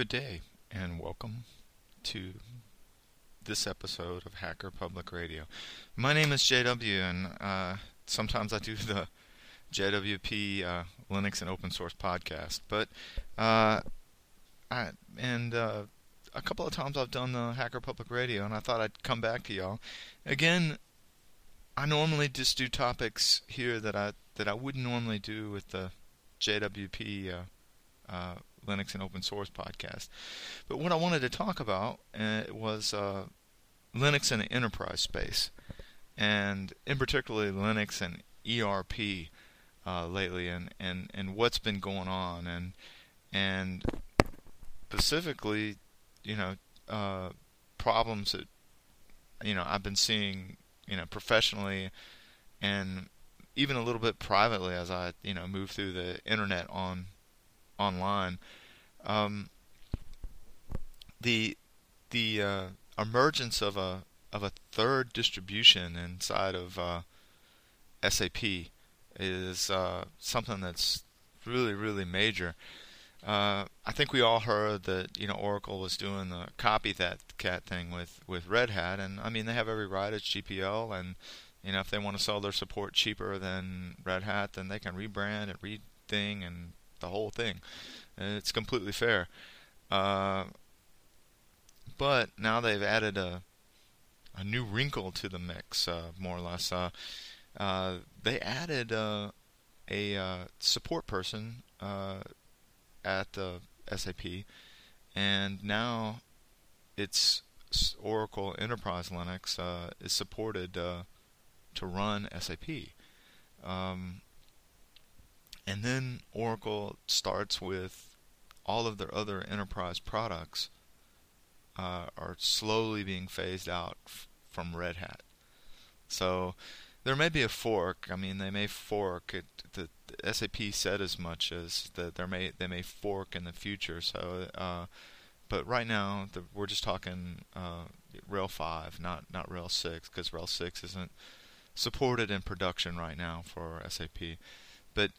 Good day, and welcome to this episode of Hacker Public Radio. My name is JW, and uh, sometimes I do the JWP uh, Linux and Open Source podcast. But uh, I and uh, a couple of times I've done the Hacker Public Radio, and I thought I'd come back to y'all again. I normally just do topics here that I that I wouldn't normally do with the JWP uh, uh, Linux and Open Source podcast. But what I wanted to talk about uh, was uh, Linux in the enterprise space, and in particular Linux and ERP uh, lately, and, and, and what's been going on, and and specifically, you know, uh, problems that you know I've been seeing, you know, professionally, and even a little bit privately as I you know move through the internet on online. Um, the the uh, emergence of a of a third distribution inside of uh, SAP is uh, something that's really really major. Uh, I think we all heard that you know Oracle was doing the copy that cat thing with with Red Hat, and I mean they have every right. It's GPL, and you know if they want to sell their support cheaper than Red Hat, then they can rebrand and rething and the whole thing. And It's completely fair. Uh, but now they've added a a new wrinkle to the mix, uh, more or less. Uh, uh they added uh, a uh, support person at the SAP, and now it's Oracle Enterprise Linux is supported to run SAP. Um, and then Oracle starts with all of their other enterprise products uh, are slowly being phased out f- from Red Hat. So there may be a fork. I mean, they may fork. It, the, the SAP said as much as that there may they may fork in the future. So, uh, but right now the, we're just talking uh, RHEL 5, not not RHEL 6, because RHEL 6 isn't supported in production right now for SAP. But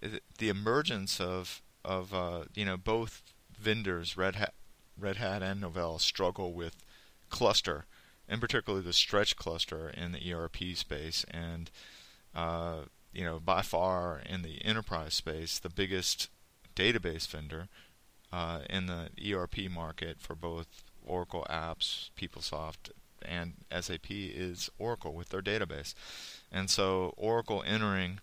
the emergence of of uh, you know both vendors, Red Hat, Red Hat and Novell, struggle with cluster, and particularly the stretch cluster in the ERP space, and uh, you know by far in the enterprise space, the biggest database vendor uh, in the ERP market for both Oracle apps, PeopleSoft, and SAP is Oracle with their database, and so Oracle entering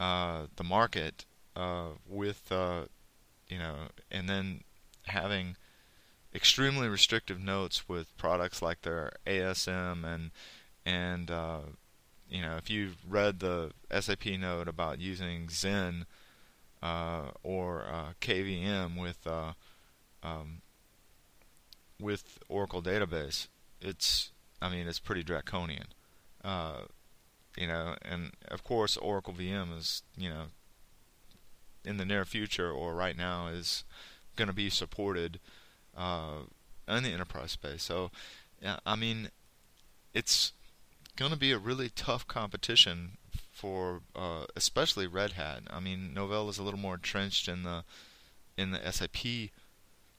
uh, the market uh, with uh, you know, and then having extremely restrictive notes with products like their ASM and and uh, you know if you've read the SAP note about using Xen uh, or KVM with um, with Oracle database, it's I mean it's pretty draconian. Uh, you know, and of course Oracle VM is you know in the near future or right now is going to be supported uh, in the enterprise space. So, yeah, I mean, it's going to be a really tough competition for uh, especially Red Hat. I mean, Novell is a little more entrenched in the in the SAP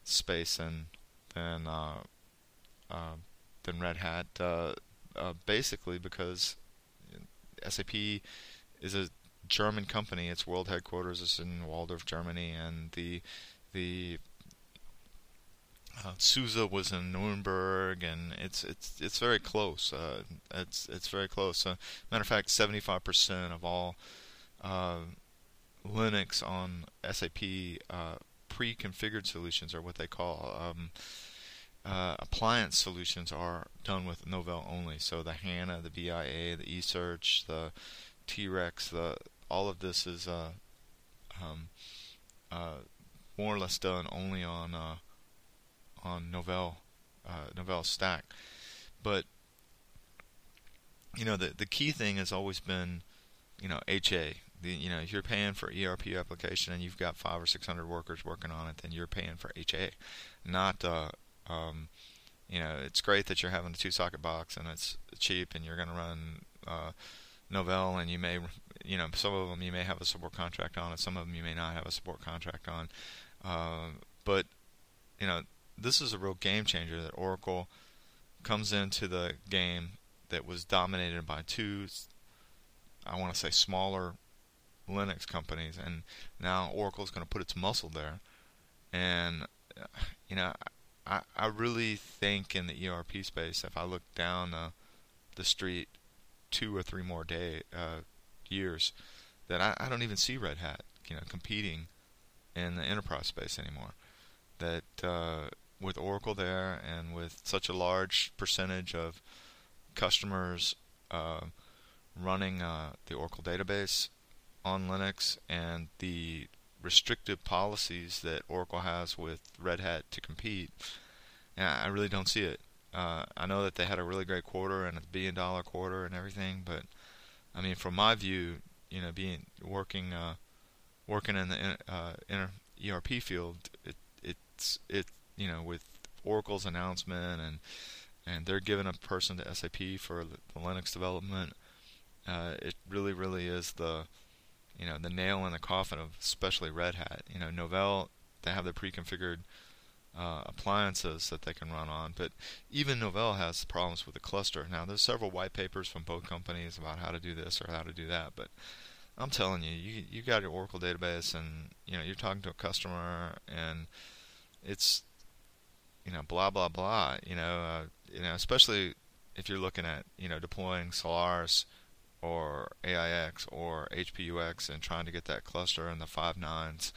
space than than uh, uh, than Red Hat, uh, uh, basically because SAP is a German company. Its world headquarters is in Walldorf, Germany, and the the uh, was in Nuremberg, and it's it's it's very close. Uh, it's it's very close. Uh, matter of fact, 75% of all uh, Linux on SAP uh, pre-configured solutions, are what they call um, uh, appliance solutions, are done with Novell only. So the HANA, the VIA, the eSearch, the T-REX, the all of this is uh, um, uh, more or less done only on uh, on Novell uh, Novell stack. But you know the the key thing has always been you know HA. The, you know if you're paying for ERP application and you've got five or six hundred workers working on it, then you're paying for HA, not uh, um, you know it's great that you're having a two socket box and it's cheap and you're going to run uh, Novell and you may you know, some of them you may have a support contract on, and some of them you may not have a support contract on. Uh, but you know, this is a real game changer that Oracle comes into the game that was dominated by two, I want to say, smaller Linux companies, and now Oracle is going to put its muscle there. And you know, I I really think in the ERP space, if I look down uh, the street two or three more day uh, years, that I, I don't even see Red Hat, you know, competing in the enterprise space anymore. That uh, with Oracle there and with such a large percentage of customers uh, running uh, the Oracle database on Linux and the restrictive policies that Oracle has with Red Hat to compete, I really don't see it. Uh, I know that they had a really great quarter and a billion dollar quarter and everything, but I mean, from my view, you know, being working uh, working in the uh, ERP field, it, it's it you know with Oracle's announcement and and they're giving a person to SAP for the Linux development. Uh, it really, really is the you know the nail in the coffin of especially Red Hat. You know, Novell they have the pre-configured uh, appliances that they can run on, but even Novell has problems with the cluster. Now, there's several white papers from both companies about how to do this or how to do that, but I'm telling you, you you got your Oracle database, and you know you're talking to a customer, and it's you know blah blah blah. You know, uh, you know, especially if you're looking at you know deploying Solaris or AIX or HPUX and trying to get that cluster and the five nines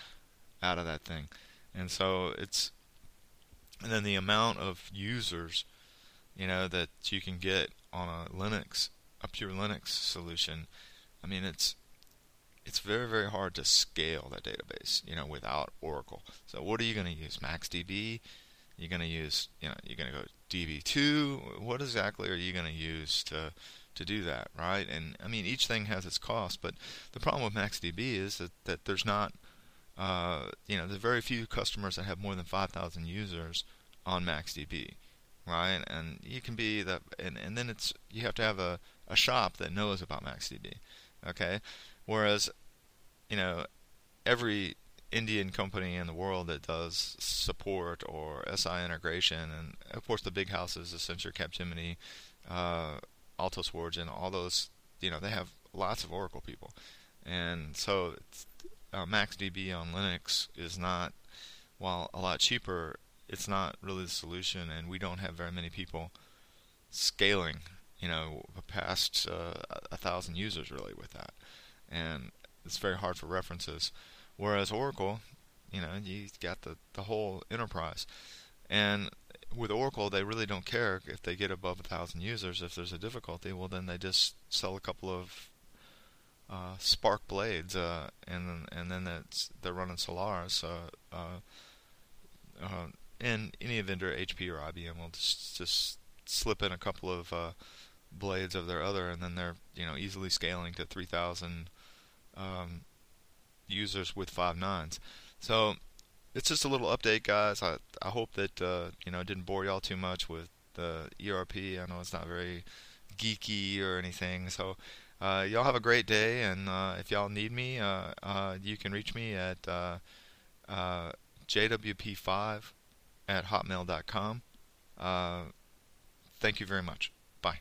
out of that thing. And so it's and then the amount of users you know that you can get on a Linux a pure Linux solution. I mean it's it's very very hard to scale that database, you know, without Oracle. So what are you going to use? MaxDB? You're going to use, you know, you're going to go DB2. What exactly are you going to use to to do that, right? And I mean, each thing has its cost, but the problem with MaxDB is that, that there's not, uh, you know, there's very few customers that have more than 5,000 users on MaxDB, right? And you can be that, and, and then it's you have to have a, a shop that knows about MaxDB, okay? Whereas, you know, every Indian company in the world that does support or SI integration, and of course the big houses, Accenture, Capgemini, uh, Atos Origin, all those, you know, they have lots of Oracle people, and so uh, MaxDB on Linux is not, while a lot cheaper, it's not really the solution, and we don't have very many people scaling, you know, past uh, a thousand users really with that, and it's very hard for references. Whereas Oracle, you know, you got the the whole enterprise, and with Oracle, they really don't care if they get above a thousand users. If there's a difficulty, well, then they just sell a couple of uh, SPARC blades, uh, and and then that's they're running Solaris. Uh, uh, and any vendor, HP or IBM, will just just slip in a couple of uh, blades of their other, and then they're you know easily scaling to 3,000 um, users with five nines. So it's just a little update, guys. I I hope that uh, you know it didn't bore y'all too much with the ERP. I know it's not very geeky or anything. So uh, y'all have a great day, and uh, if y'all need me, uh, uh, you can reach me at uh, jwp5 at hotmail.com. thank you very much. Bye.